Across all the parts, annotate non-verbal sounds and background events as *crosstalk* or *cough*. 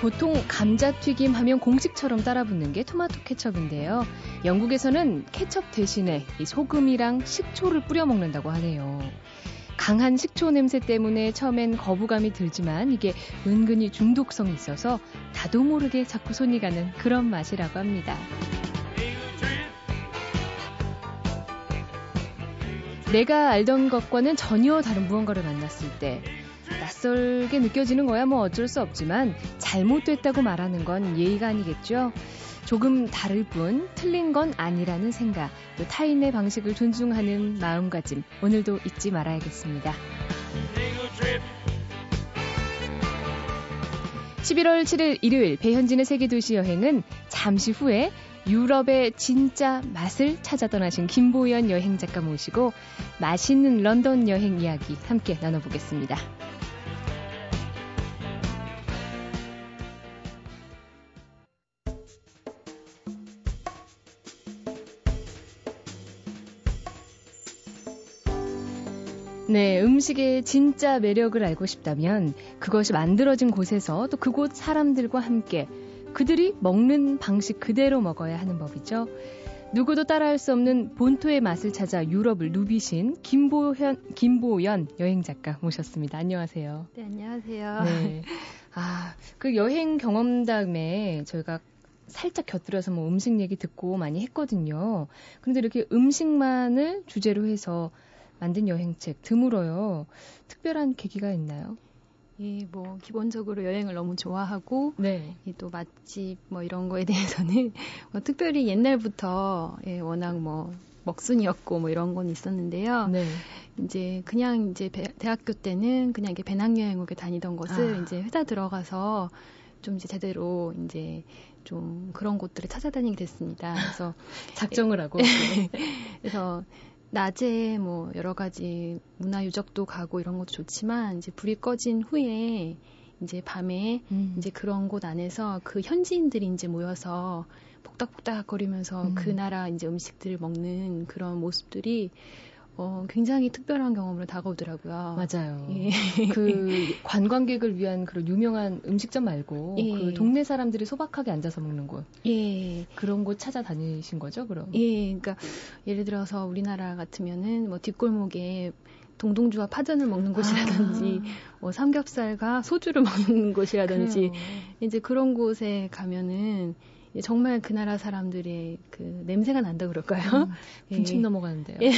보통 감자튀김 하면 공식처럼 따라붙는 게 토마토 케첩인데요. 영국에서는 케첩 대신에 소금이랑 식초를 뿌려 먹는다고 하네요. 강한 식초 냄새 때문에 처음엔 거부감이 들지만 이게 은근히 중독성이 있어서 나도 모르게 자꾸 손이 가는 그런 맛이라고 합니다. 내가 알던 것과는 전혀 다른 무언가를 만났을 때 낯설게 느껴지는 거야 뭐 어쩔 수 없지만 잘못됐다고 말하는 건 예의가 아니겠죠. 조금 다를 뿐 틀린 건 아니라는 생각, 또 타인의 방식을 존중하는 마음가짐 오늘도 잊지 말아야겠습니다. 11월 7일 일요일 배현진의 세계도시 여행은 잠시 후에 유럽의 진짜 맛을 찾아 떠나신 김보연 여행 작가 모시고 맛있는 런던 여행 이야기 함께 나눠보겠습니다. 음식의 진짜 매력을 알고 싶다면 그것이 만들어진 곳에서 또 그곳 사람들과 함께 그들이 먹는 방식 그대로 먹어야 하는 법이죠. 누구도 따라할 수 없는 본토의 맛을 찾아 유럽을 누비신 김보현, 김보연 여행 작가 모셨습니다. 안녕하세요. 네, 안녕하세요. 네. 아, 그 여행 경험담에 저희가 살짝 곁들여서 뭐 음식 얘기 듣고 많이 했거든요. 근데 이렇게 음식만을 주제로 해서 만든 여행책 드물어요. 특별한 계기가 있나요? 예, 뭐 기본적으로 여행을 너무 좋아하고 네. 예, 또 맛집 뭐 이런 거에 대해서는 *laughs* 뭐 특별히 옛날부터 예, 워낙 뭐 먹순이었고 뭐 이런 건 있었는데요. 네. 이제 그냥 이제 배, 대학교 때는 그냥 이게 배낭여행을 다니던 것을 아. 이제 회사 들어가서 좀 이제 제대로 이제 좀 그런 곳들을 찾아다니게 됐습니다. 그래서 *laughs* 작정을 하고. *laughs* 그래서 낮에 뭐 여러 가지 문화 유적도 가고 이런 것도 좋지만 이제 불이 꺼진 후에 이제 밤에 음. 이제 그런 곳 안에서 그 현지인들이 이제 모여서 복닥복닥 거리면서 음. 그 나라 이제 음식들을 먹는 그런 모습들이 어 굉장히 특별한 경험으로 다가오더라고요. 맞아요. 예. 그 관광객을 위한 그런 유명한 음식점 말고 예. 그 동네 사람들이 소박하게 앉아서 먹는 곳 예. 그런 곳 찾아다니신 거죠, 그럼? 예, 그러니까 예를 들어서 우리나라 같으면은 뭐 뒷골목에 동동주와 파전을 먹는 곳이라든지 뭐 삼겹살과 소주를 *laughs* 먹는 곳이라든지 그래요. 이제 그런 곳에 가면은 정말 그 나라 사람들의 그 냄새가 난다 그럴까요? 음, 군침 *laughs* 예. 넘어가는데요. 예.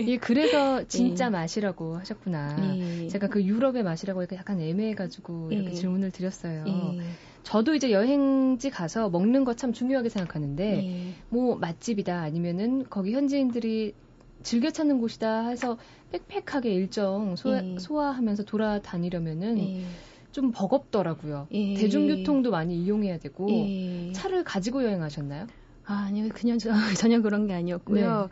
이 *laughs* 그래서 진짜 맛이라고 하셨구나. 예. 제가 그 유럽의 맛이라고 하니까 약간 애매해가지고 이렇게 예. 질문을 드렸어요. 예. 저도 이제 여행지 가서 먹는 거 참 중요하게 생각하는데 예. 뭐 맛집이다 아니면은 거기 현지인들이 즐겨 찾는 곳이다 해서 빽빽하게 일정 소화, 예. 소화하면서 돌아다니려면은 예. 좀 버겁더라고요. 예. 대중교통도 많이 이용해야 되고 예. 차를 가지고 여행하셨나요? 아, 아니요. 그냥 저, 전혀 그런 게 아니었고요. 네.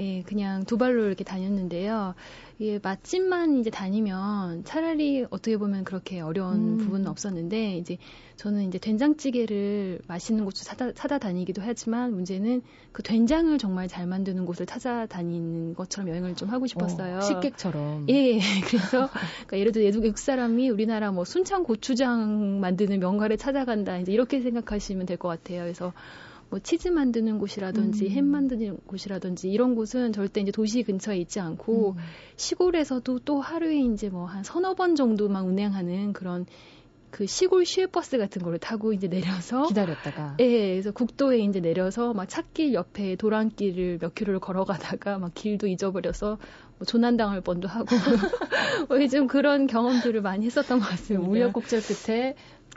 예, 그냥 두 발로 이렇게 다녔는데요. 예, 맛집만 이제 다니면 차라리 어떻게 보면 그렇게 어려운 음. 부분은 없었는데, 이제 저는 이제 된장찌개를 맛있는 곳을 찾아, 찾아다니기도 하지만 문제는 그 된장을 정말 잘 만드는 곳을 찾아다니는 것처럼 여행을 좀 하고 싶었어요. 어, 식객처럼. 예, *laughs* 그래서 그러니까 예를 들어 외국 사람이 우리나라 뭐 순창 고추장 만드는 명가를 찾아간다 이제 이렇게 생각하시면 될 것 같아요. 그래서 뭐 치즈 만드는 곳이라든지 음. 햄 만드는 곳이라든지 이런 곳은 절대 이제 도시 근처에 있지 않고 음. 시골에서도 또 하루에 이제 뭐 한 서너 번 정도만 운행하는 그런 그 시골 시외버스 같은 거를 타고 이제 내려서 기다렸다가. 예, 그래서 국도에 이제 내려서 막 찻길 옆에 도랑길을 몇 킬로를 걸어가다가 막 길도 잊어버려서 뭐 조난당할 뻔도 하고 *laughs* *laughs* 뭐 좀 그런 경험들을 많이 했었던 것 같습니다. 우여곡절 끝에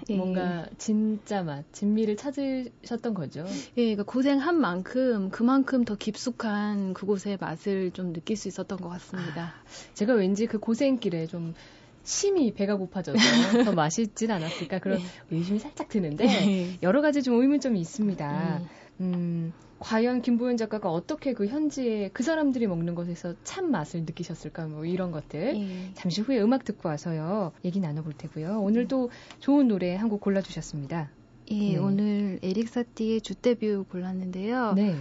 예. 뭔가 진짜 맛, 진미를 찾으셨던 거죠. 예, 그러니까 고생한 만큼 그만큼 더 깊숙한 그곳의 맛을 좀 느낄 수 있었던 것 같습니다. 제가 왠지 그 고생길에 좀 심히 배가 고파져서 *laughs* 더 맛있진 않았을까 그런 의심이 살짝 드는데 네. 여러 가지 좀 의문점이 있습니다. 예. 음, 과연 김보현 작가가 어떻게 그 현지의 그 사람들이 먹는 것에서 참 맛을 느끼셨을까 뭐 이런 것들 예. 잠시 후에 음악 듣고 와서요 얘기 나눠볼 테고요. 오늘도 좋은 노래 한 곡 골라주셨습니다. 예, 네. 오늘 에릭 사티의 주데뷔 골랐는데요. 네.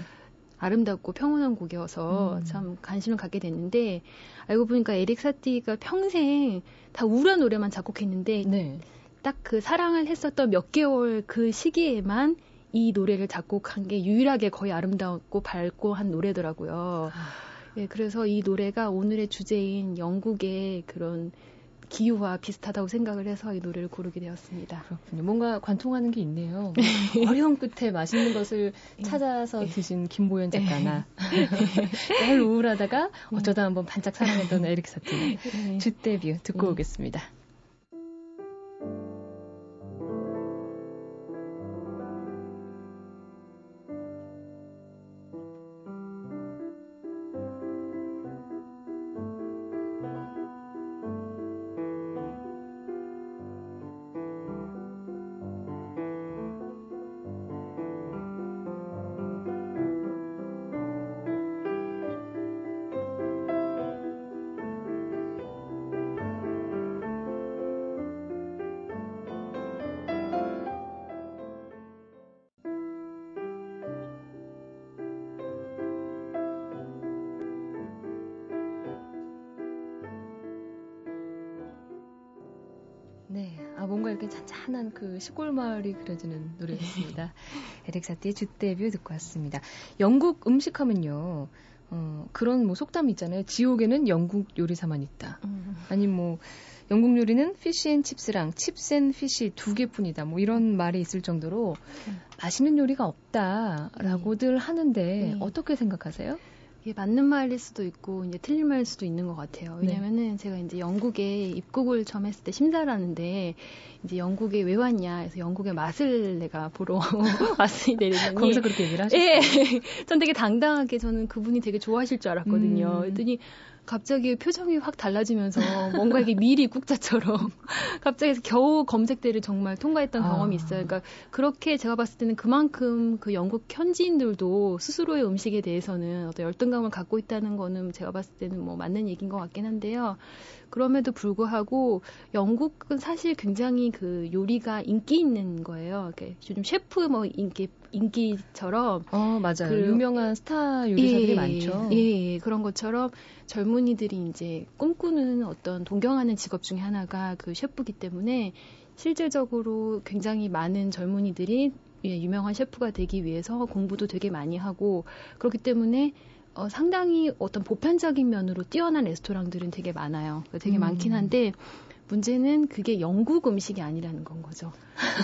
아름답고 평온한 곡이어서 음. 참 관심을 갖게 됐는데 알고 보니까 에릭 사티가 평생 다 우울한 노래만 작곡했는데 네. 딱그 사랑을 했었던 몇 개월 그 시기에만 이 노래를 작곡한 게 유일하게 거의 아름답고 밝고 한 노래더라고요. 아. 예, 그래서 이 노래가 오늘의 주제인 영국의 그런 기후와 비슷하다고 생각을 해서 이 노래를 고르게 되었습니다. 그렇군요. 뭔가 관통하는 게 있네요. 뭐 *laughs* 어려운 끝에 맛있는 것을 예. 찾아서 예. 드신 김보연 작가나 *laughs* 늘 우울하다가 어쩌다 한번 반짝 사랑했던 에릭 사틴 주 데뷔 듣고 오겠습니다. 네, 아 뭔가 이렇게 잔잔한 그 시골 마을이 그려지는 노래였습니다. 에릭 사티의 Je te veux 듣고 왔습니다. 영국 음식하면요. 어, 그런 뭐 속담 있잖아요. 지옥에는 영국 요리사만 있다. 음. 아니 뭐 영국 요리는 fish and chips랑 chips and fish 두 개뿐이다. 뭐 이런 말이 있을 정도로 음. 맛있는 요리가 없다라고들 네. 하는데 네. 어떻게 생각하세요? 이게 맞는 말일 수도 있고 이제 틀린 말일 수도 있는 것 같아요. 네. 왜냐면은 네. 제가 이제 영국에 입국을 처음 했을 때 심사를 하는데 이제 영국에 왜 왔냐 해서 영국의 맛을 내가 보러 *laughs* 왔으니 내리더니 거기서 그렇게 얘기를 하셨어요. 예. *laughs* 전 되게 당당하게 저는 그분이 되게 좋아하실 줄 알았거든요. 음. 그랬더니 갑자기 표정이 확 달라지면서 뭔가 이게 미리 국자처럼 *laughs* 갑자기 겨우 검색대를 정말 통과했던 아. 경험이 있어요. 그러니까 그렇게 제가 봤을 때는 그만큼 그 영국 현지인들도 스스로의 음식에 대해서는 어떤 열등감을 갖고 있다는 거는 제가 봤을 때는 뭐 맞는 얘기인 것 같긴 한데요. 그럼에도 불구하고 영국은 사실 굉장히 그 요리가 인기 있는 거예요. 요즘 셰프 뭐 인기 인기처럼 어 맞아요. 그, 유명한 스타 요리사들이 예, 많죠. 예, 예, 그런 것처럼 젊은이들이 이제 꿈꾸는 어떤 동경하는 직업 중에 하나가 그 셰프기 때문에 실질적으로 굉장히 많은 젊은이들이 예, 유명한 셰프가 되기 위해서 공부도 되게 많이 하고 그렇기 때문에 어, 상당히 어떤 보편적인 면으로 뛰어난 레스토랑들은 되게 많아요. 되게 음. 많긴 한데 문제는 그게 영국 음식이 아니라는 건 거죠.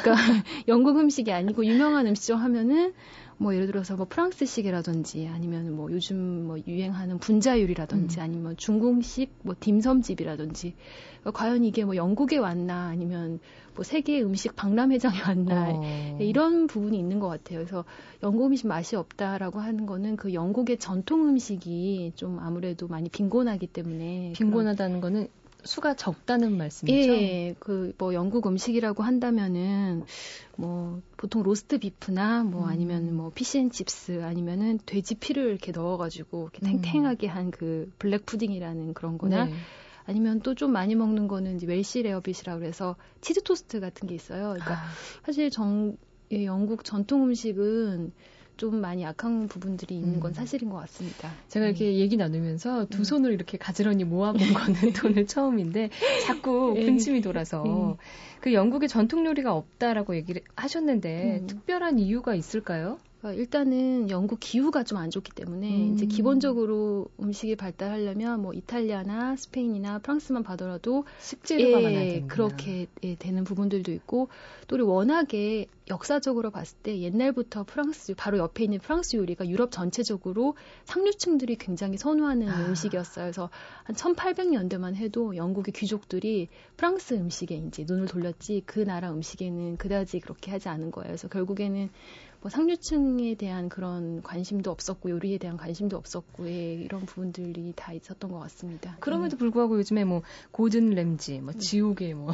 그러니까 *laughs* 영국 음식이 아니고 유명한 음식점 하면은 뭐 예를 들어서 뭐 프랑스식이라든지 아니면 뭐 요즘 뭐 유행하는 분자 요리라든지 음. 아니면 중국식 뭐 딤섬집이라든지 그러니까 과연 이게 뭐 영국에 왔나 아니면 뭐 세계 음식 박람회장에 왔나 어. 이런 부분이 있는 것 같아요. 그래서 영국 음식 맛이 없다라고 하는 거는 그 영국의 전통 음식이 좀 아무래도 많이 빈곤하기 때문에 빈곤하다는 거는 수가 적다는 말씀이죠? 예, 그 뭐 영국 음식이라고 한다면은 뭐 보통 로스트 비프나 뭐 음. 아니면 뭐 fish and chips 아니면은 돼지 피를 이렇게 넣어가지고 이렇게 음. 탱탱하게 한 그 black pudding이라는 그런 거나 네. 아니면 또 좀 많이 먹는 거는 이제 Welsh rarebit이라고 그래서 치즈 토스트 같은 게 있어요. 그러니까 아. 사실 정 예, 영국 전통 음식은 좀 많이 약한 부분들이 있는 건 음. 사실인 것 같습니다. 제가 이렇게 네. 얘기 나누면서 두 음. 손을 이렇게 가지런히 모아본 *laughs* 거는 돈을 처음인데 자꾸 네. 군침이 돌아서 네. 그 영국의 전통 요리가 없다라고 얘기를 하셨는데 음. 특별한 이유가 있을까요? 그러니까 일단은 영국 기후가 좀 안 좋기 때문에 음. 이제 기본적으로 음식이 발달하려면 뭐 이탈리아나 스페인이나 프랑스만 봐더라도 식재료가 예, 많아야 됩니다. 그렇게 예, 되는 부분들도 있고 또 우리 워낙에 역사적으로 봤을 때 옛날부터 프랑스 바로 옆에 있는 프랑스 요리가 유럽 전체적으로 상류층들이 굉장히 선호하는 아. 음식이었어요. 그래서 한 1800년대만 해도 영국의 귀족들이 프랑스 음식에 이제 눈을 돌렸지 그 나라 음식에는 그다지 그렇게 하지 않은 거예요. 그래서 결국에는 뭐 상류층에 대한 그런 관심도 없었고 요리에 대한 관심도 없었고 예, 이런 부분들이 다 있었던 것 같습니다. 그럼에도 음. 불구하고 요즘에 뭐 고든 램지, 뭐 음. 지옥의 뭐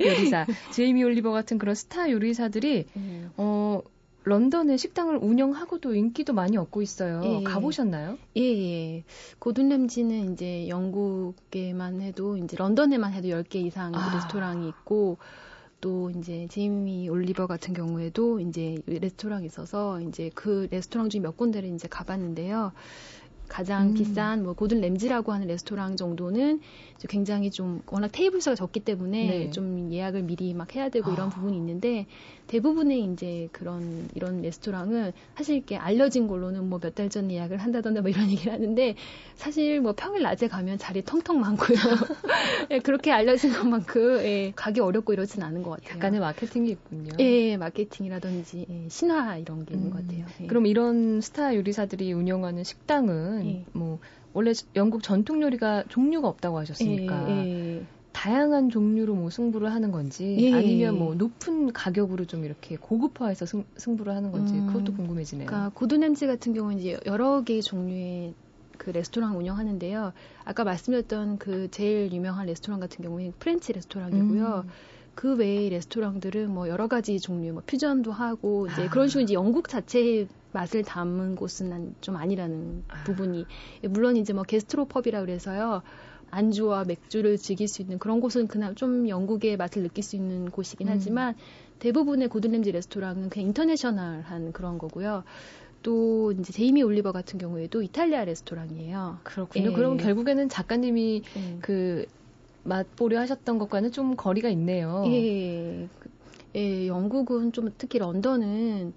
예. *laughs* 요리사, 제이미 올리버 같은 그런 스타 요리사들이 음. 어 런던에 식당을 운영하고도 인기도 많이 얻고 있어요. 예, 가보셨나요? 예, 예. 고든 램지는 이제 영국에만 해도 이제 런던에만 해도 10개 이상 아. 레스토랑이 있고 또 이제 제이미 올리버 같은 경우에도 이제 레스토랑이 있어서 이제 그 레스토랑 중에 몇 군데를 이제 가봤는데요. 가장 음. 비싼 뭐 고든 램지라고 하는 레스토랑 정도는 굉장히 좀 워낙 테이블 수가 적기 때문에 네. 좀 예약을 미리 막 해야 되고 이런 아. 부분이 있는데 대부분의 이제 그런 이런 레스토랑은 사실 이렇게 알려진 걸로는 뭐 몇 달 전 예약을 한다던가 뭐 이런 *laughs* 얘기를 하는데 사실 뭐 평일 낮에 가면 자리 텅텅 많고요. *laughs* 예, 그렇게 알려진 것만큼 예, 가기 어렵고 이러진 않은 것 같아요. 약간의 마케팅이 있군요. 예, 마케팅이라든지 예, 신화 이런 게 있는 것 같아요. 예. 그럼 이런 스타 요리사들이 운영하는 식당은 예. 뭐 원래 영국 전통 요리가 종류가 없다고 하셨으니까 예, 예. 다양한 종류로 뭐 승부를 하는 건지 예. 아니면 뭐 높은 가격으로 좀 이렇게 고급화해서 승, 부를 하는 건지 음, 그것도 궁금해지네요. 그러니까 고든 램지 같은 경우는 이제 여러 개의 종류의 그 레스토랑 운영하는데요. 아까 말씀드렸던 그 제일 유명한 레스토랑 같은 경우는 French 레스토랑이고요. 음. 그 외의 레스토랑들은 뭐 여러 가지 종류, 뭐 퓨전도 하고 이제 아. 그런 식으로 이제 영국 자체의 맛을 담은 곳은 좀 아니라는 아. 부분이 물론 이제 뭐 게스트로 펍이라 그래서요. 안주와 맥주를 즐길 수 있는 그런 곳은 그나마 좀 영국의 맛을 느낄 수 있는 곳이긴 음. 하지만 대부분의 고든램지 레스토랑은 그냥 인터내셔널한 그런 거고요. 또 이제 제이미 올리버 같은 경우에도 이탈리아 레스토랑이에요. 그렇군요. 예. 그럼 결국에는 작가님이 예. 그 맛보려 하셨던 것과는 좀 거리가 있네요. 예. 예, 영국은 좀 특히 런던은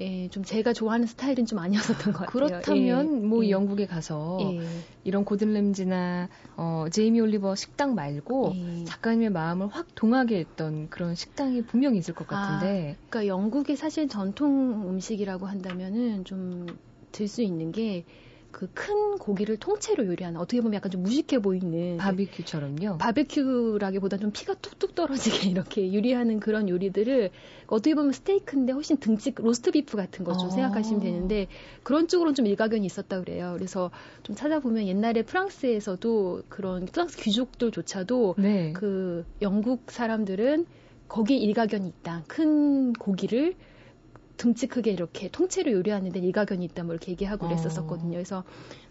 예, 좀 제가 좋아하는 스타일은 좀 아니었었던 것 같아요. 그렇다면 예, 뭐 예. 영국에 가서 예. 이런 고든 램지나 어, 제이미 올리버 식당 말고 예. 작가님의 마음을 확 동하게 했던 그런 식당이 분명히 있을 것 같은데. 아, 그러니까 영국의 사실 전통 음식이라고 한다면은 좀 들 수 있는 게 그 큰 고기를 통째로 요리하는 어떻게 보면 약간 좀 무식해 보이는 바비큐처럼요. 바비큐라기보다 좀 피가 툭툭 떨어지게 *laughs* 이렇게 요리하는 그런 요리들을 어떻게 보면 스테이크인데 훨씬 등찍 로스트 비프 같은 거 좀 아. 생각하시면 되는데 그런 쪽으로는 좀 일가견이 있었다 그래요. 그래서 좀 찾아보면 옛날에 프랑스에서도 그런 프랑스 귀족들조차도 네. 그 영국 사람들은 거기에 일가견이 있다. 큰 고기를 등치 크게 이렇게 통째로 요리하는 데 일가견이 있다 뭐 이렇게 얘기하고 어. 그랬었거든요. 그래서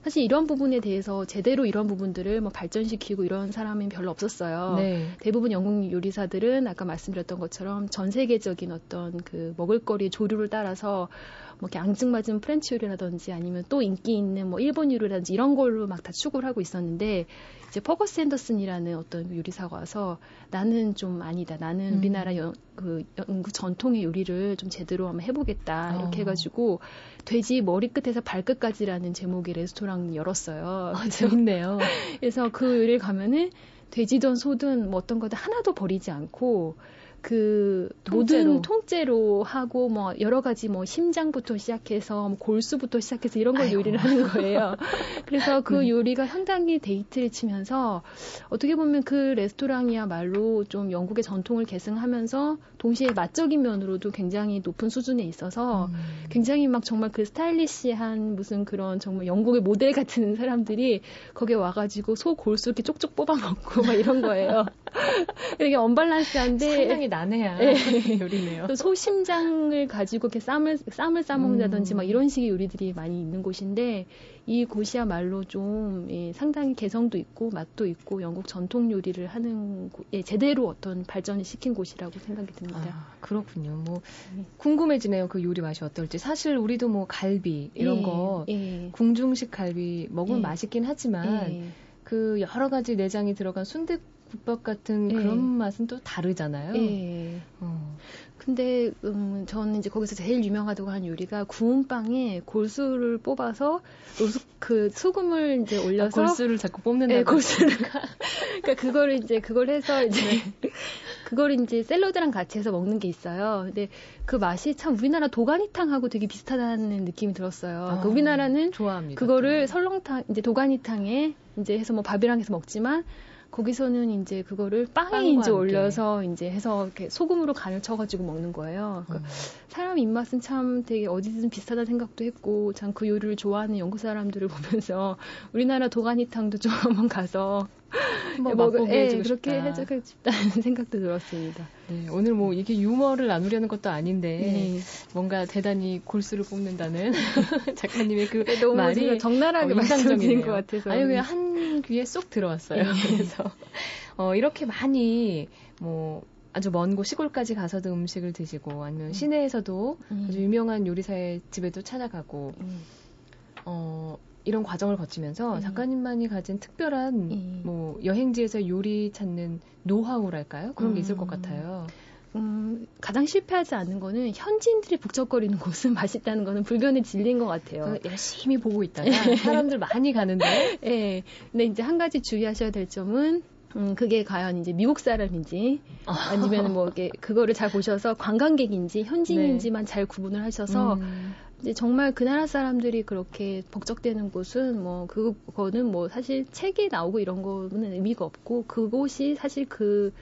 사실 이런 부분에 대해서 제대로 이런 부분들을 뭐 발전시키고 이런 사람은 별로 없었어요. 네. 대부분 영국 요리사들은 아까 말씀드렸던 것처럼 전 세계적인 어떤 그 먹을거리 조류를 따라서 뭐 이렇게 앙증맞은 French 요리라든지 아니면 또 인기 있는 뭐 일본 요리라든지 이런 걸로 막 다 추구를 하고 있었는데 이제 퍼거스 헨더슨이라는 어떤 요리사가 와서 나는 좀 아니다. 나는 음. 우리나라 여, 그 영국 전통의 요리를 좀 제대로 한번 해보겠다. 이렇게 어. 해가지고 돼지 머리끝에서 발끝까지라는 제목의 레스토랑 열었어요. *laughs* 아, 재밌네요. 그래서 그 요리를 가면은 돼지든 소든 뭐 어떤 것도 하나도 버리지 않고 그 통째로. 모든 통째로 하고 뭐 여러 가지 뭐 심장부터 시작해서 뭐 골수부터 시작해서 이런 걸 아이고. 요리를 하는 거예요. *laughs* 그래서 그 네. 요리가 상당히 데이트를 치면서 어떻게 보면 그 레스토랑이야말로 좀 영국의 전통을 계승하면서 동시에 맛적인 면으로도 굉장히 높은 수준에 있어서 음. 굉장히 막 정말 그 스타일리시한 무슨 그런 정말 영국의 모델 같은 *laughs* 사람들이 거기에 와가지고 소 골수 이렇게 쪽쪽 뽑아 먹고 막 이런 거예요. 이게 *laughs* 언밸런스한데 상당히 난해한 네. *laughs* 요리네요. 소 심장을 가지고 이렇게 쌈을 쌈을 싸먹는다든지 음. 막 이런 식의 요리들이 많이 있는 곳인데 이 곳이야말로 좀 예, 상당히 개성도 있고 맛도 있고 영국 전통 요리를 하는 예, 제대로 어떤 발전을 시킨 곳이라고 생각이 듭니다. 아, 그렇군요. 뭐 네. 궁금해지네요. 그 요리 맛이 어떨지. 사실 우리도 뭐 갈비 이런 예, 거 예. 궁중식 갈비 먹으면 예. 맛있긴 하지만 예. 그 여러 가지 내장이 들어간 순대 국밥 같은 그런 맛은 또 다르잖아요. 어. 근데 음 저는 이제 거기서 제일 유명하다고 하는 요리가 구운 빵에 골수를 뽑아서 그 소금을 이제 올려서 아, 골수를 자꾸 뽑는다. 네, 골수를. 그러니까 그거를 이제 그걸 해서 이제 네. 그걸 이제 샐러드랑 같이 해서 먹는 게 있어요. 근데 그 맛이 참 우리나라 도가니탕하고 되게 비슷하다는 느낌이 들었어요. 그러니까 아, 우리나라는 좋아합니다. 그거를 설렁탕 이제 도가니탕에 이제 해서 뭐 밥이랑 해서 먹지만 거기서는 이제 그거를 빵에 이제 올려서 이제 해서 이렇게 소금으로 간을 쳐가지고 먹는 거예요. 그러니까 음. 사람 입맛은 참 되게 어디든 비슷하다 생각도 했고 참 그 요리를 좋아하는 영국 사람들을 *laughs* 보면서 우리나라 도가니탕도 좀 한번 가서 한번 맛보게 예, 해주고 그렇게 해주고 싶다는 *laughs* 생각도 들었습니다. 네, 오늘 뭐 이게 유머를 나누려는 것도 아닌데 네. 뭔가 대단히 골수를 뽑는다는 *laughs* 작가님의 그 네, 말이 적나라하게 어, 인상적인 것 같아서 아니 왜한 귀에 쏙 들어왔어요. 네. 그래서 어, 이렇게 많이 뭐 아주 먼 곳 시골까지 가서도 음식을 드시고 아니면 음. 시내에서도 음. 아주 유명한 요리사의 집에도 찾아가고 음. 어 이런 과정을 거치면서 네. 작가님만이 가진 특별한 네. 뭐 여행지에서 요리 찾는 노하우랄까요? 그런 게 있을 것 음. 같아요. 음, 가장 실패하지 않는 거는 현지인들이 북적거리는 곳은 *laughs* 맛있다는 거는 불변의 진리인 것 같아요. 열심히 보고 있다가 *laughs* 사람들 많이 가는데. 예. 네. 근데 이제 한 가지 주의하셔야 될 점은 음, 그게 과연 이제 미국 사람인지 아니면 뭐 이게 그거를 잘 보셔서 관광객인지 현지인인지만 *laughs* 네. 잘 구분을 하셔서 음. 이제 정말 그 나라 사람들이 그렇게 복적되는 곳은 뭐 그거는 뭐 사실 책에 나오고 이런 거는 의미가 없고 그곳이 사실 그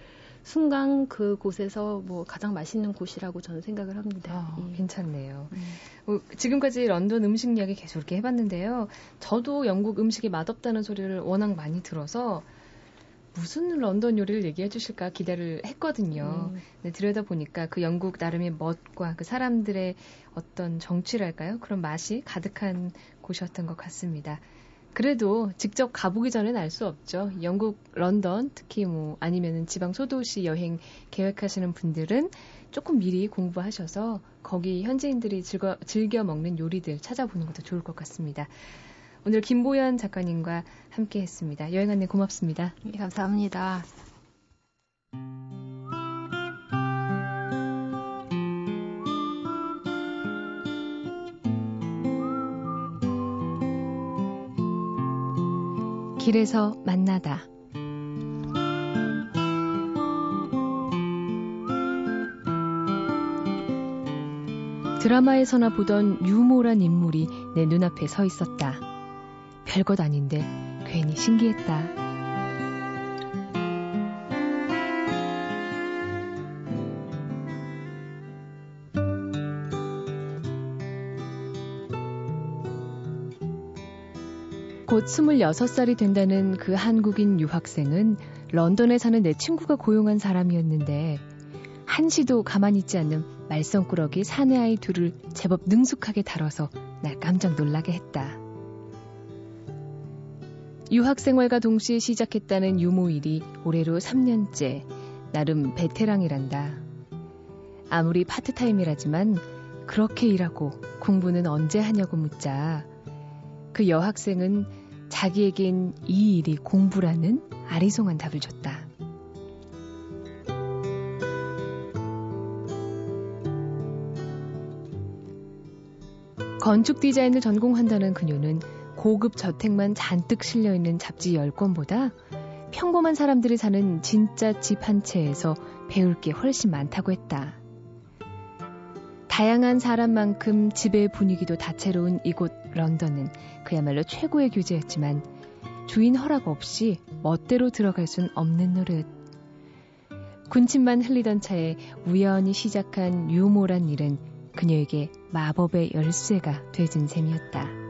순간 그곳에서 뭐 가장 맛있는 곳이라고 저는 생각을 합니다. 아, 예. 괜찮네요. 음. 어, 지금까지 런던 음식 이야기 계속 이렇게 해봤는데요. 저도 영국 음식이 맛없다는 소리를 워낙 많이 들어서 무슨 런던 요리를 얘기해 주실까 기대를 했거든요. 음. 근 들여다 보니까 그 영국 나름의 멋과 그 사람들의 어떤 정취랄까요? 그런 맛이 가득한 곳이었던 것 같습니다. 그래도 직접 가보기 전엔 알 수 없죠. 영국 런던 특히 뭐 아니면은 지방 소도시 여행 계획하시는 분들은 조금 미리 공부하셔서 거기 현지인들이 즐거, 즐겨 먹는 요리들 찾아보는 것도 좋을 것 같습니다. 오늘 김보연 작가님과 함께 했습니다. 여행 안내 고맙습니다. 네, 감사합니다. 길에서 만나다. 드라마에서나 보던 유모란 인물이 내 눈앞에 서 있었다. 별것 아닌데 괜히 신기했다. 곧 26살이 된다는 그 한국인 유학생은 런던에 사는 내 친구가 고용한 사람이었는데 한시도 가만히 있지 않는 말썽꾸러기 사내 아이 둘을 제법 능숙하게 다뤄서 날 깜짝 놀라게 했다. 유학생활과 동시에 시작했다는 유모일이 올해로 3년째 나름 베테랑이란다. 아무리 파트타임이라지만 그렇게 일하고 공부는 언제 하냐고 묻자 그 여학생은 자기에겐 이 일이 공부라는 아리송한 답을 줬다. 건축 디자인을 전공한다는 그녀는 고급 저택만 잔뜩 실려있는 잡지 10권보다 평범한 사람들이 사는 진짜 집 한 채에서 배울 게 훨씬 많다고 했다. 다양한 사람만큼 집의 분위기도 다채로운 이곳 런던은 그야말로 최고의 교제였지만 주인 허락 없이 멋대로 들어갈 순 없는 노릇. 군침만 흘리던 차에 우연히 시작한 유모란 일은 그녀에게 마법의 열쇠가 되진 셈이었다.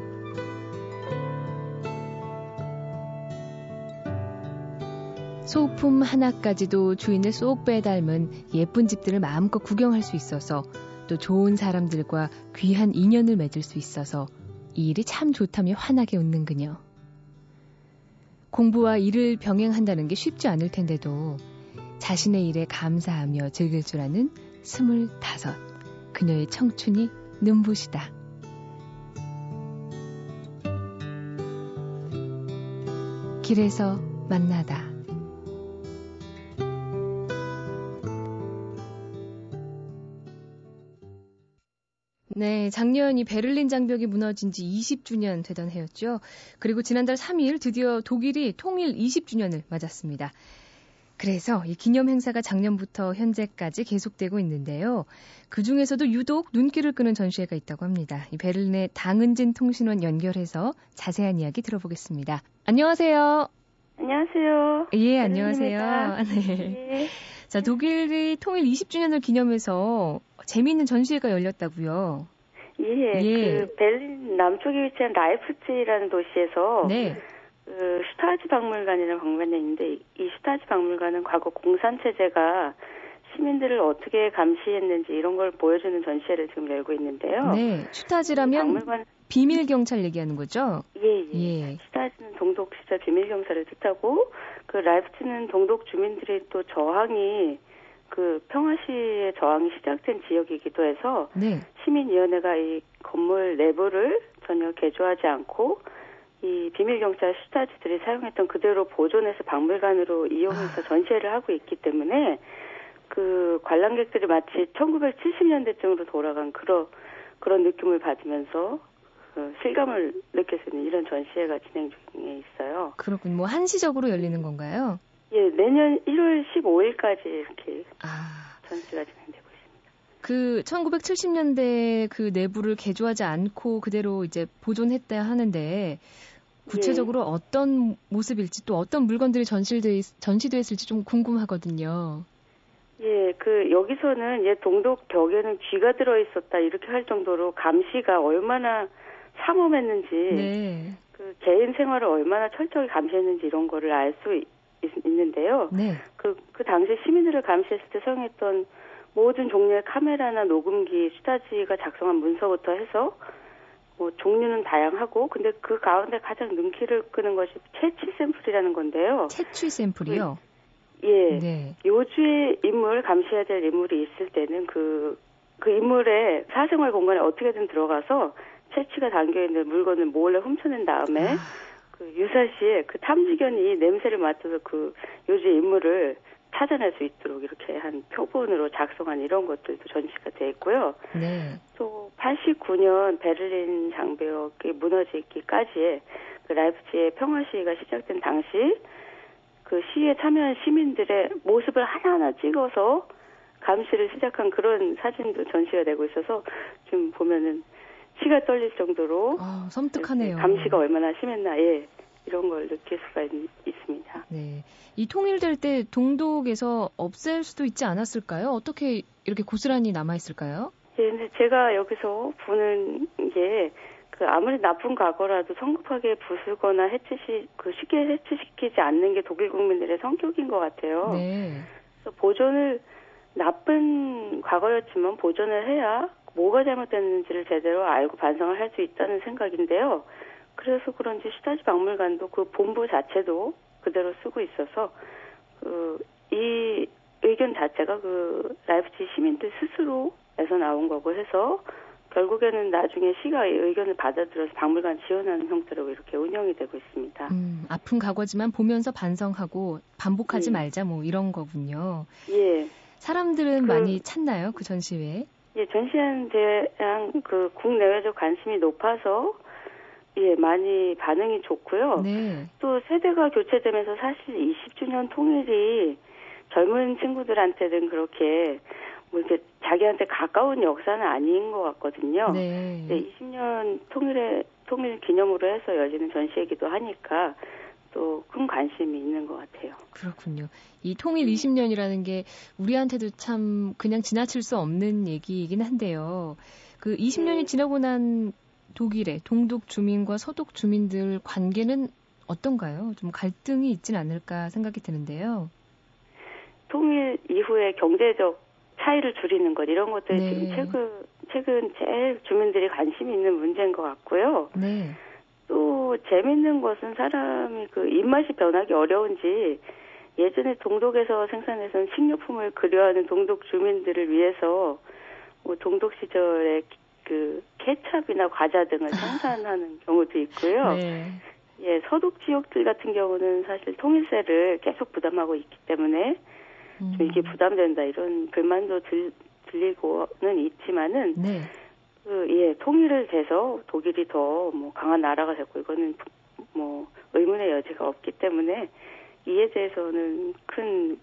소품 하나까지도 주인을 쏙 빼닮은 예쁜 집들을 마음껏 구경할 수 있어서 또 좋은 사람들과 귀한 인연을 맺을 수 있어서 이 일이 참 좋다며 환하게 웃는 그녀. 공부와 일을 병행한다는 게 쉽지 않을 텐데도 자신의 일에 감사하며 즐길 줄 아는 스물다섯. 그녀의 청춘이 눈부시다. 길에서 만나다. 네, 작년 이 베를린 장벽이 무너진 지 20주년 되던 해였죠. 그리고 지난달 3일 드디어 독일이 통일 20주년을 맞았습니다. 그래서 이 기념 행사가 작년부터 현재까지 계속되고 있는데요. 그 중에서도 유독 눈길을 끄는 전시회가 있다고 합니다. 이 베를린의 당은진 통신원 연결해서 자세한 이야기 들어보겠습니다. 안녕하세요. 안녕하세요. 예, 안녕하세요. *laughs* 네. 네. 자, 독일이 통일 20주년을 기념해서 재미있는 전시회가 열렸다고요. 예, 예. 그 베를린 남쪽에 위치한 라이프치히라는 도시에서 네. 그 슈타지 박물관이라는 박물관이 있는데 이 슈타지 박물관은 과거 공산 체제가 시민들을 어떻게 감시했는지 이런 걸 보여주는 전시회를 지금 열고 있는데요. 네, 슈타지라면 박물관... 비밀 경찰 얘기하는 거죠? 예, 예. 예. 슈타지는 동독 시절 비밀 경찰을 뜻하고 그 라이프치는 동독 주민들의 또 저항이 그 평화시의 저항이 시작된 지역이기도 해서 네. 시민위원회가 이 건물 내부를 전혀 개조하지 않고 이 비밀 경찰 수사지들이 사용했던 그대로 보존해서 박물관으로 이용해서 아. 전시회를 하고 있기 때문에 그 관람객들이 마치 1970년대쯤으로 돌아간 그런 그런 느낌을 받으면서 그 실감을 느낄 수 있는 이런 전시회가 진행 중에 있어요. 그렇군. 뭐 한시적으로 열리는 건가요? 예, 내년 1월 15일까지 이렇게 아. 전시가 진행되고 있습니다. 그 1970년대 그 내부를 개조하지 않고 그대로 이제 보존했다 하는데 구체적으로 예. 어떤 모습일지 또 어떤 물건들이 전시돼 전시돼 있을지 좀 궁금하거든요. 예, 그 여기서는 예 동독 벽에는 쥐가 들어 있었다 이렇게 할 정도로 감시가 얼마나 삼엄했는지 네. 그 개인 생활을 얼마나 철저히 감시했는지 이런 거를 알 수 있는데요. 네. 그, 그 당시 시민들을 감시했을 때 사용했던 모든 종류의 카메라나 녹음기, 수다지가 작성한 문서부터 해서 뭐 종류는 다양하고 근데 그 가운데 가장 눈길을 끄는 것이 채취 샘플이라는 건데요. 채취 샘플이요? 예. 네. 요주의 인물 감시해야 될 인물이 있을 때는 그그 그 인물의 사생활 공간에 어떻게든 들어가서 채취가 담겨 있는 물건을 몰래 훔쳐낸 다음에 아. 그 유사시에 그 탐지견이 냄새를 맡아서 그 요주 인물을 찾아낼 수 있도록 이렇게 한 표본으로 작성한 이런 것들도 전시가 돼 있고요. 네. 또 89년 베를린 장벽이 무너지기까지의 그 라이프치의 평화 시위가 시작된 당시 그 시위에 참여한 시민들의 모습을 하나하나 찍어서 감시를 시작한 그런 사진도 전시가 되고 있어서 지금 보면은 치가 떨릴 정도로 아, 섬뜩하네요. 감시가 얼마나 심했나 예. 이런 걸 느낄 수가 있, 습니다 네. 이 통일될 때 동독에서 없앨 수도 있지 않았을까요? 어떻게 이렇게 고스란히 남아 있을까요? 예, 근데 제가 여기서 보는 게, 그 아무리 나쁜 과거라도 성급하게 부수거나 해치시, 그 쉽게 해치시키지 않는 게 독일 국민들의 성격인 것 같아요. 네. 그래서 보존을, 나쁜 과거였지만 보존을 해야 뭐가 잘못됐는지를 제대로 알고 반성을 할 수 있다는 생각인데요. 그래서 그런지 시다지 박물관도 그 본부 자체도 그대로 쓰고 있어서 그 이 의견 자체가 그 라이프치 시민들 스스로에서 나온 거고 해서 결국에는 나중에 시가 의견을 받아들여서 박물관 지원하는 형태로 이렇게 운영이 되고 있습니다. 음, 아픈 과거지만 보면서 반성하고 반복하지 예. 말자 뭐 이런 거군요. 예. 사람들은 그, 많이 찾나요 그 전시회에? 예, 전시회에 대한 그 국내외적 관심이 높아서 예, 많이 반응이 좋고요. 네. 또 세대가 교체되면서 사실 20주년 통일이 젊은 친구들한테는 그렇게 뭐 이렇게 자기한테 가까운 역사는 아닌 것 같거든요. 네. 네 20년 통일의 통일 기념으로 해서 열리는 전시회기도 하니까 또 큰 관심이 있는 것 같아요. 그렇군요. 이 통일 20년이라는 게 우리한테도 참 그냥 지나칠 수 없는 얘기이긴 한데요. 그 20년이 네. 지나고 난 독일의 동독 주민과 서독 주민들 관계는 어떤가요? 좀 갈등이 있진 않을까 생각이 드는데요. 통일 이후에 경제적 차이를 줄이는 것 이런 것들이 네. 지금 최근 최근 제일 주민들이 관심이 있는 문제인 것 같고요. 네. 또 재밌는 것은 사람이 그 입맛이 변하기 어려운지 예전에 동독에서 생산해서 식료품을 그리워하는 동독 주민들을 위해서 뭐 동독 시절에 그 케찹이나 과자 등을 *laughs* 생산하는 경우도 있고요. 네. 예, 서독 지역들 같은 경우는 사실 통일세를 계속 부담하고 있기 때문에 음. 좀 이게 부담된다 이런 불만도 들, 들리고는 있지만은 네. 그, 예, 통일을 돼서 독일이 더 뭐 강한 나라가 됐고 이거는 뭐 의문의 여지가 없기 때문에 이에 대해서는 큰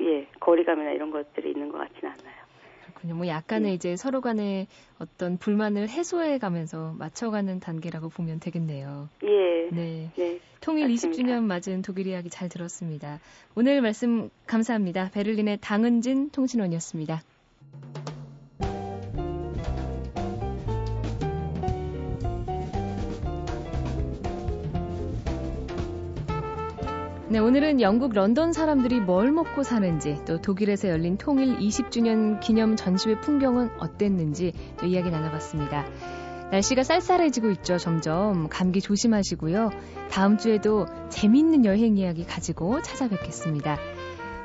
예, 거리감이나 이런 것들이 있는 것 같지는 않아요. 그렇군요. 뭐 약간의 네. 이제 서로 간의 어떤 불만을 해소해 가면서 맞춰가는 단계라고 보면 되겠네요. 예. 네. 네. 통일 맞습니다. 20주년 맞은 독일 이야기 잘 들었습니다. 오늘 말씀 감사합니다. 베를린의 당은진 통신원이었습니다. 네, 오늘은 영국 런던 사람들이 뭘 먹고 사는지, 또 독일에서 열린 통일 20주년 기념 전시회 풍경은 어땠는지 또 이야기 나눠봤습니다. 날씨가 쌀쌀해지고 있죠, 점점. 감기 조심하시고요. 다음 주에도 재미있는 여행 이야기 가지고 찾아뵙겠습니다.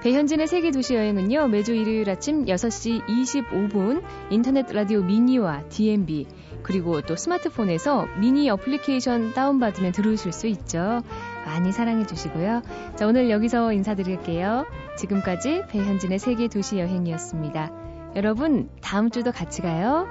배현진의 세계 도시 여행은요, 매주 일요일 아침 6시 25분 인터넷 라디오 미니와 DMB, 그리고 또 스마트폰에서 미니 어플리케이션 다운받으면 들으실 수 있죠. 많이 사랑해 주시고요. 자, 오늘 여기서 인사드릴게요. 지금까지 배현진의 세계 도시 여행이었습니다. 여러분, 다음 주도 같이 가요.